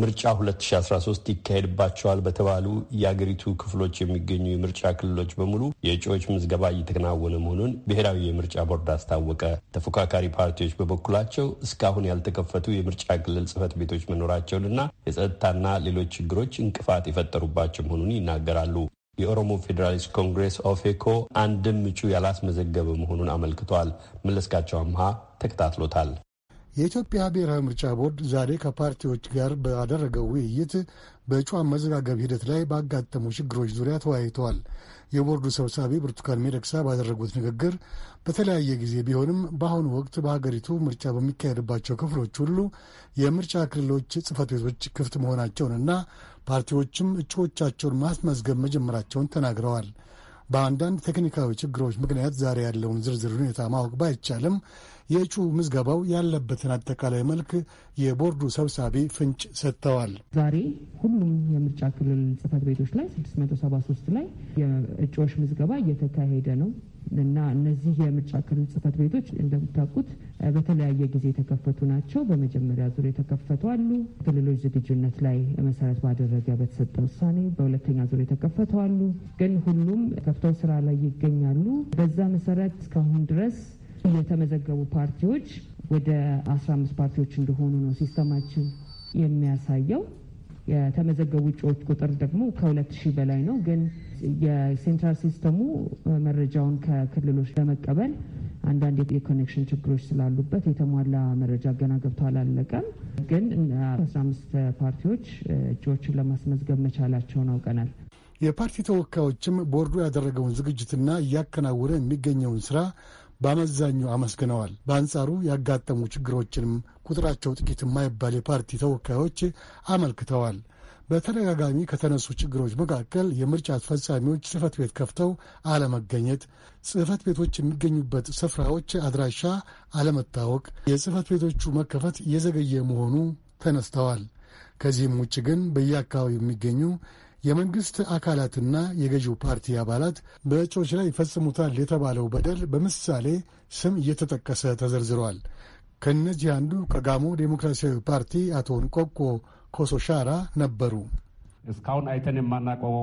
ምርጫ 2013 ይካሄድባቸዋል በተባሉ የአገሪቱ ክፍሎች የሚገኙ የምርጫ ክልሎች በሙሉ የእጩዎች ምዝገባ እየተከናወነ መሆኑን ብሔራዊ የምርጫ ቦርድ አስታወቀ። ተፎካካሪ ፓርቲዎች በበኩላቸው እስካሁን ያልተከፈቱ የምርጫ ክልል ጽህፈት ቤቶች መኖራቸውንና የጸጥታና ሌሎች ችግሮች እንቅፋት የፈጠሩባቸው መሆኑን ይናገራሉ። የኦሮሞ ፌዴራሊስት ኮንግሬስ ኦፌኮ አንድም እጩ ያላስመዘገበ መሆኑን አመልክቷል። መለስካቸው አምሃ ተከታትሎታል። የኢትዮጵያ ብሔራዊ ምርጫ ቦርድ ዛሬ ከፓርቲዎች ጋር ባደረገው ውይይት በእጩ አመዘጋገብ ሂደት ላይ ባጋጠሙ ችግሮች ዙሪያ ተወያይተዋል። የቦርዱ ሰብሳቢ ብርቱካን ሚደቅሳ ባደረጉት ንግግር በተለያየ ጊዜ ቢሆንም በአሁኑ ወቅት በሀገሪቱ ምርጫ በሚካሄድባቸው ክፍሎች ሁሉ የምርጫ ክልሎች ጽህፈት ቤቶች ክፍት መሆናቸውንና ፓርቲዎችም እጩዎቻቸውን ማስመዝገብ መጀመራቸውን ተናግረዋል። በአንዳንድ ቴክኒካዊ ችግሮች ምክንያት ዛሬ ያለውን ዝርዝር ሁኔታ ማወቅ ባይቻልም የእጩ ምዝገባው ያለበትን አጠቃላይ መልክ የቦርዱ ሰብሳቢ ፍንጭ ሰጥተዋል። ዛሬ ሁሉም የምርጫ ክልል ጽህፈት ቤቶች ላይ 673 ላይ የእጩዎች ምዝገባ እየተካሄደ ነው እና እነዚህ የምርጫ ክልል ጽህፈት ቤቶች እንደምታውቁት በተለያየ ጊዜ የተከፈቱ ናቸው። በመጀመሪያ ዙር የተከፈቱ አሉ። ክልሎች ዝግጁነት ላይ መሰረት ባደረገ በተሰጠ ውሳኔ በሁለተኛ ዙር የተከፈቱ አሉ። ግን ሁሉም ከፍተው ስራ ላይ ይገኛሉ። በዛ መሰረት እስካሁን ድረስ የተመዘገቡ ፓርቲዎች ወደ 15 ፓርቲዎች እንደሆኑ ነው system ኣችን የሚያሳየው። የተመዘገቡ እጩዎች ቁጥር ደግሞ ከሁለት ሺህ በላይ ነው። ግን የ central system ኡ መረጃውን ከክልሎች ለመቀበል አንዳንድ የ connection ችግሮች ስላሉበት የተሟላ መረጃ ገና ገብቶ አላለቀም። ግን አስራ አምስት ፓርቲዎች እጩዎችን ለማስመዝገብ መቻላቸውን አውቀናል። የፓርቲ ተወካዮችም ቦርዱ ያደረገውን ዝግጅትና እያከናወነ የሚገኘውን ስራ በአመዛኙ አመስግነዋል። በአንጻሩ ያጋጠሙ ችግሮችንም ቁጥራቸው ጥቂት የማይባል የፓርቲ ተወካዮች አመልክተዋል። በተደጋጋሚ ከተነሱ ችግሮች መካከል የምርጫ አስፈጻሚዎች ጽህፈት ቤት ከፍተው አለመገኘት፣ ጽህፈት ቤቶች የሚገኙበት ስፍራዎች አድራሻ አለመታወቅ፣ የጽህፈት ቤቶቹ መከፈት እየዘገየ መሆኑ ተነስተዋል። ከዚህም ውጭ ግን በየአካባቢው የሚገኙ የመንግሥት አካላትና የገዢው ፓርቲ አባላት በእጩዎች ላይ ይፈጽሙታል የተባለው በደል በምሳሌ ስም እየተጠቀሰ ተዘርዝሯል። ከእነዚህ አንዱ ከጋሞ ዴሞክራሲያዊ ፓርቲ አቶ ንቆቆ ኮሶሻራ ነበሩ። እስካሁን አይተን የማናውቀው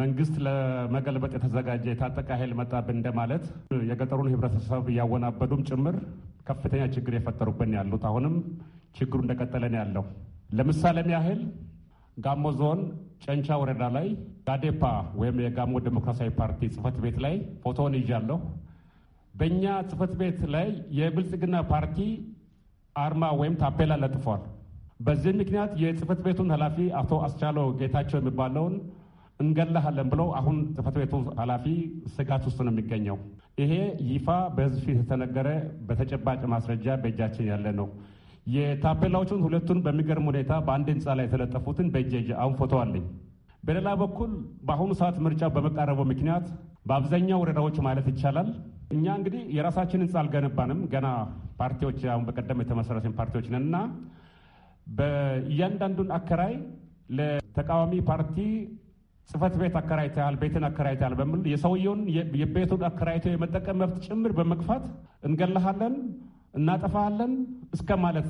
መንግስት ለመገልበጥ የተዘጋጀ የታጠቀ ኃይል መጣብን እንደማለት የገጠሩን ህብረተሰብ እያወናበዱም ጭምር ከፍተኛ ችግር የፈጠሩብን ያሉት አሁንም ችግሩ እንደቀጠለን ያለው ለምሳሌም ያህል ጋሞ ዞን ጨንቻ ወረዳ ላይ ጋዴፓ ወይም የጋሞ ዴሞክራሲያዊ ፓርቲ ጽህፈት ቤት ላይ ፎቶውን ይዣለሁ። በእኛ ጽህፈት ቤት ላይ የብልጽግና ፓርቲ አርማ ወይም ታፔላ ለጥፏል። በዚህ ምክንያት የጽህፈት ቤቱን ኃላፊ አቶ አስቻለው ጌታቸው የሚባለውን እንገላሃለን ብለው አሁን ጽህፈት ቤቱ ኃላፊ ስጋት ውስጥ ነው የሚገኘው። ይሄ ይፋ በህዝብ ፊት የተነገረ በተጨባጭ ማስረጃ በእጃችን ያለ ነው። የታፔላዎቹን ሁለቱን በሚገርም ሁኔታ በአንድ ህንፃ ላይ የተለጠፉትን በእጄ አሁን ፎቶ አለኝ። በሌላ በኩል በአሁኑ ሰዓት ምርጫ በመቃረቡ ምክንያት በአብዛኛው ወረዳዎች ማለት ይቻላል እኛ እንግዲህ የራሳችን ህንፃ አልገነባንም። ገና ፓርቲዎች አሁን በቀደም የተመሰረትን ፓርቲዎች ነን እና በእያንዳንዱን አከራይ ለተቃዋሚ ፓርቲ ጽህፈት ቤት አከራይተሃል፣ ቤትን አከራይተሃል በሚል የሰውየውን የቤቱን አከራይቶ የመጠቀም መብት ጭምር በመግፋት እንገላሃለን እናጠፋለን እስከ ማለት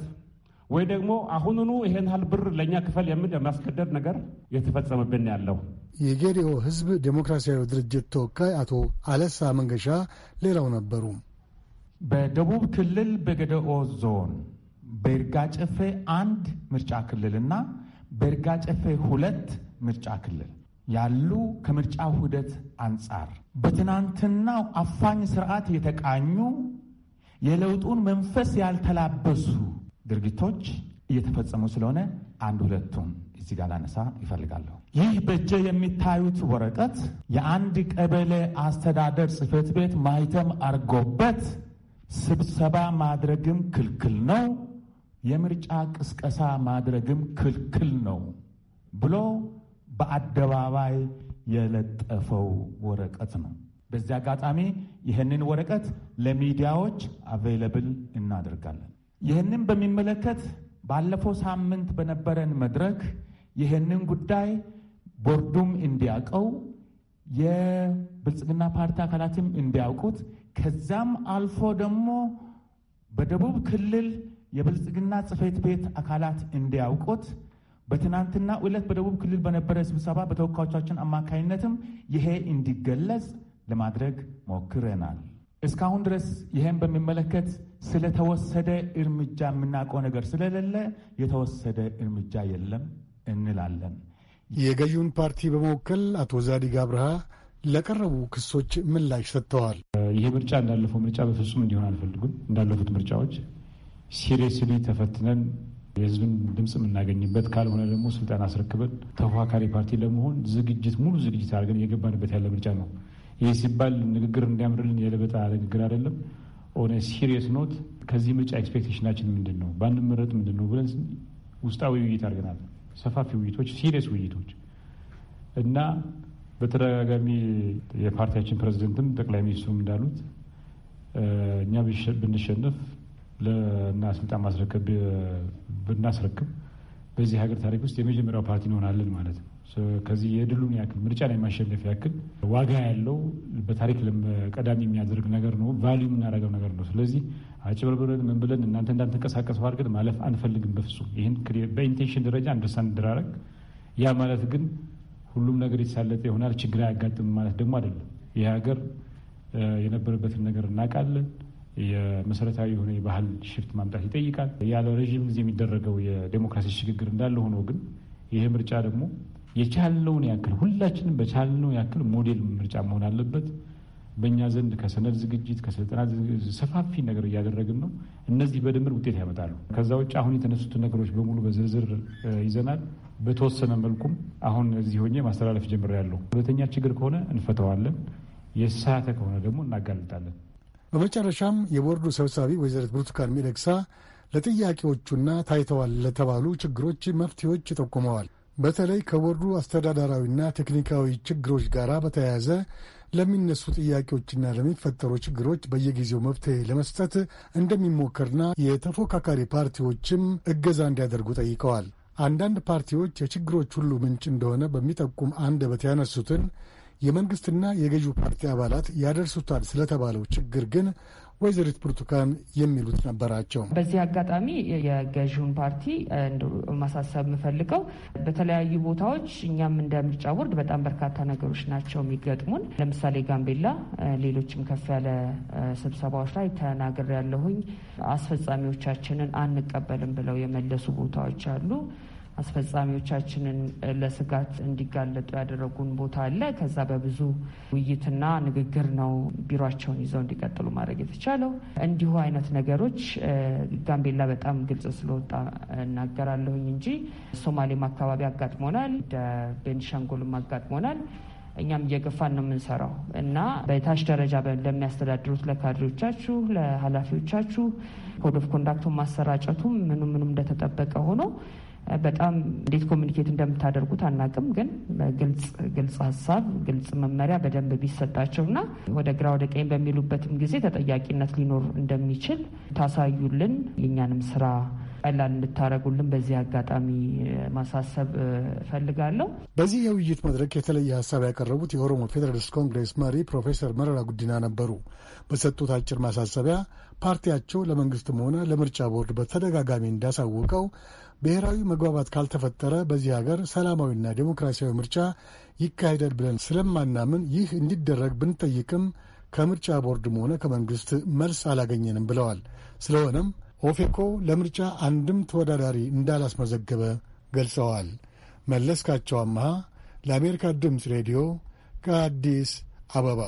ወይ ደግሞ አሁኑኑ ይሄን ያህል ብር ለእኛ ክፈል የሚል የማስገደድ ነገር የተፈጸመብን ያለው። የጌዲኦ ህዝብ ዴሞክራሲያዊ ድርጅት ተወካይ አቶ አለሳ መንገሻ ሌላው ነበሩ። በደቡብ ክልል በገደኦ ዞን በይርጋ ጨፌ አንድ ምርጫ ክልልና በይርጋ ጨፌ ሁለት ምርጫ ክልል ያሉ ከምርጫ ውህደት አንጻር በትናንትናው አፋኝ ስርዓት የተቃኙ የለውጡን መንፈስ ያልተላበሱ ድርጊቶች እየተፈጸሙ ስለሆነ አንድ ሁለቱን እዚህ ጋር ላነሳ ይፈልጋለሁ። ይህ በእጄ የሚታዩት ወረቀት የአንድ ቀበሌ አስተዳደር ጽሕፈት ቤት ማህተም አርጎበት ስብሰባ ማድረግም ክልክል ነው፣ የምርጫ ቅስቀሳ ማድረግም ክልክል ነው ብሎ በአደባባይ የለጠፈው ወረቀት ነው። በዚህ አጋጣሚ ይህንን ወረቀት ለሚዲያዎች አቬይለብል እናደርጋለን። ይህንን በሚመለከት ባለፈው ሳምንት በነበረን መድረክ ይህንን ጉዳይ ቦርዱም እንዲያውቀው የብልጽግና ፓርቲ አካላትም እንዲያውቁት ከዛም አልፎ ደግሞ በደቡብ ክልል የብልጽግና ጽሕፈት ቤት አካላት እንዲያውቁት በትናንትና ዕለት በደቡብ ክልል በነበረ ስብሰባ በተወካዮቻችን አማካኝነትም ይሄ እንዲገለጽ ለማድረግ ሞክረናል። እስካሁን ድረስ ይህን በሚመለከት ስለተወሰደ እርምጃ የምናውቀው ነገር ስለሌለ የተወሰደ እርምጃ የለም እንላለን። የገዢውን ፓርቲ በመወከል አቶ ዛዲግ አብርሃ ለቀረቡ ክሶች ምላሽ ሰጥተዋል። ይህ ምርጫ እንዳለፈው ምርጫ በፍጹም እንዲሆን አልፈልጉም። እንዳለፉት ምርጫዎች seriously ተፈትነን የህዝብን ድምፅ የምናገኝበት ካልሆነ ደግሞ ስልጣን አስረክበን ተፎካካሪ ፓርቲ ለመሆን ዝግጅት ሙሉ ዝግጅት አድርገን እየገባንበት ያለ ምርጫ ነው። ይህ ሲባል ንግግር እንዲያምርልን የለበጣ ንግግር አይደለም። on a serious note ከዚህ ምርጫ expectation ኣችን ምንድን ነው፣ ባንመረጥ ምንድን ነው ብለን ውስጣዊ ውይይት አድርገናል። ሰፋፊ ውይይቶች፣ serious ውይይቶች እና በተደጋጋሚ የፓርቲያችን ፕሬዚደንትም ጠቅላይ ሚኒስትሩም እንዳሉት እኛ ብንሸነፍ እና ስልጣን ማስረከብ ብናስረክብ በዚህ ሀገር ታሪክ ውስጥ የመጀመሪያው ፓርቲ እንሆናለን ማለት ነው። ከዚህ የድሉን ያክል ምርጫ ላይ ማሸነፍ ያክል ዋጋ ያለው በታሪክ ቀዳሚ የሚያደርግ ነገር ነው። value የምናደርገው ነገር ነው። ስለዚህ አጭበርብረን ምን ብለን እናንተ እንዳንተንቀሳቀሱ አድርገን ማለፍ አንፈልግም በፍጹም። ይህን በ intention ደረጃ understand እንደራረግ። ያ ማለት ግን ሁሉም ነገር የተሳለጠ ይሆናል ችግር አያጋጥም ማለት ደግሞ አይደለም። ይህ ሀገር የነበረበትን ነገር እናውቃለን። የመሰረታዊ የሆነ የባህል shift ማምጣት ይጠይቃል። ያለ ረዥም ጊዜ የሚደረገው የዴሞክራሲ ሽግግር እንዳለ ሆኖ ግን ይሄ ምርጫ ደግሞ የቻልነውን ያክል ሁላችንም በቻልነው ያክል ሞዴል ምርጫ መሆን አለበት። በእኛ ዘንድ ከሰነድ ዝግጅት ከስልጠና ሰፋፊ ነገር እያደረግን ነው። እነዚህ በድምር ውጤት ያመጣሉ። ከዛ ውጭ አሁን የተነሱትን ነገሮች በሙሉ በዝርዝር ይዘናል። በተወሰነ መልኩም አሁን እዚህ ሆኜ ማስተላለፍ ጀምሬያለሁ። ሁለተኛ ችግር ከሆነ እንፈተዋለን፣ የሳተ ከሆነ ደግሞ እናጋልጣለን። በመጨረሻም የቦርዱ ሰብሳቢ ወይዘሪት ብርቱካን ሚደቅሳ ለጥያቄዎቹና ታይተዋል ለተባሉ ችግሮች መፍትሄዎች ጠቁመዋል። በተለይ ከቦርዱ አስተዳደራዊና ቴክኒካዊ ችግሮች ጋር በተያያዘ ለሚነሱ ጥያቄዎችና ለሚፈጠሩ ችግሮች በየጊዜው መፍትሄ ለመስጠት እንደሚሞከርና የተፎካካሪ ፓርቲዎችም እገዛ እንዲያደርጉ ጠይቀዋል። አንዳንድ ፓርቲዎች የችግሮች ሁሉ ምንጭ እንደሆነ በሚጠቁም አንደበት ያነሱትን የመንግሥትና የገዢው ፓርቲ አባላት ያደርሱታል ስለተባለው ችግር ግን ወይዘሪት ብርቱካን የሚሉት ነበራቸው። በዚህ አጋጣሚ የገዢውን ፓርቲ ማሳሰብ የምፈልገው በተለያዩ ቦታዎች እኛም እንደ ምርጫ ቦርድ በጣም በርካታ ነገሮች ናቸው የሚገጥሙን። ለምሳሌ ጋምቤላ፣ ሌሎችም ከፍ ያለ ስብሰባዎች ላይ ተናግሬ ያለሁኝ አስፈጻሚዎቻችንን አንቀበልም ብለው የመለሱ ቦታዎች አሉ። አስፈጻሚዎቻችንን ለስጋት እንዲጋለጡ ያደረጉን ቦታ አለ። ከዛ በብዙ ውይይትና ንግግር ነው ቢሮቸውን ይዘው እንዲቀጥሉ ማድረግ የተቻለው። እንዲሁ አይነት ነገሮች ጋምቤላ በጣም ግልጽ ስለወጣ እናገራለሁኝ እንጂ ሶማሌም አካባቢ አጋጥሞናል፣ ቤንሻንጉልም አጋጥሞናል። እኛም እየገፋን ነው የምንሰራው እና በታች ደረጃ ለሚያስተዳድሩት ለካድሬዎቻችሁ፣ ለኃላፊዎቻችሁ code of conduct ኡን ማሰራጨቱም ምኑ ምኑም እንደተጠበቀ ሆኖ በጣም እንዴት communicate እንደምታደርጉት አናቅም፣ ግን ግልጽ ግልጽ ሀሳብ ግልጽ መመሪያ በደንብ ቢሰጣቸውና ወደ ግራ ወደ ቀኝ በሚሉበትም ጊዜ ተጠያቂነት ሊኖር እንደሚችል ታሳዩልን የእኛንም ስራ ቀላል እንድታደረጉልን በዚህ አጋጣሚ ማሳሰብ እፈልጋለሁ። በዚህ የውይይት መድረክ የተለየ ሀሳብ ያቀረቡት የኦሮሞ ፌዴራሊስት ኮንግሬስ መሪ ፕሮፌሰር መረራ ጉዲና ነበሩ። በሰጡት አጭር ማሳሰቢያ ፓርቲያቸው ለመንግስትም ሆነ ለምርጫ ቦርድ በተደጋጋሚ እንዳሳወቀው ብሔራዊ መግባባት ካልተፈጠረ በዚህ ሀገር ሰላማዊና ዴሞክራሲያዊ ምርጫ ይካሄዳል ብለን ስለማናምን ይህ እንዲደረግ ብንጠይቅም ከምርጫ ቦርድም ሆነ ከመንግስት መልስ አላገኘንም ብለዋል። ስለሆነም ኦፌኮ ለምርጫ አንድም ተወዳዳሪ እንዳላስመዘገበ ገልጸዋል። መለስካቸው አመሃ ለአሜሪካ ድምፅ ሬዲዮ ከአዲስ አበባ